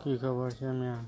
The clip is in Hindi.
की खबर छै म्याँ?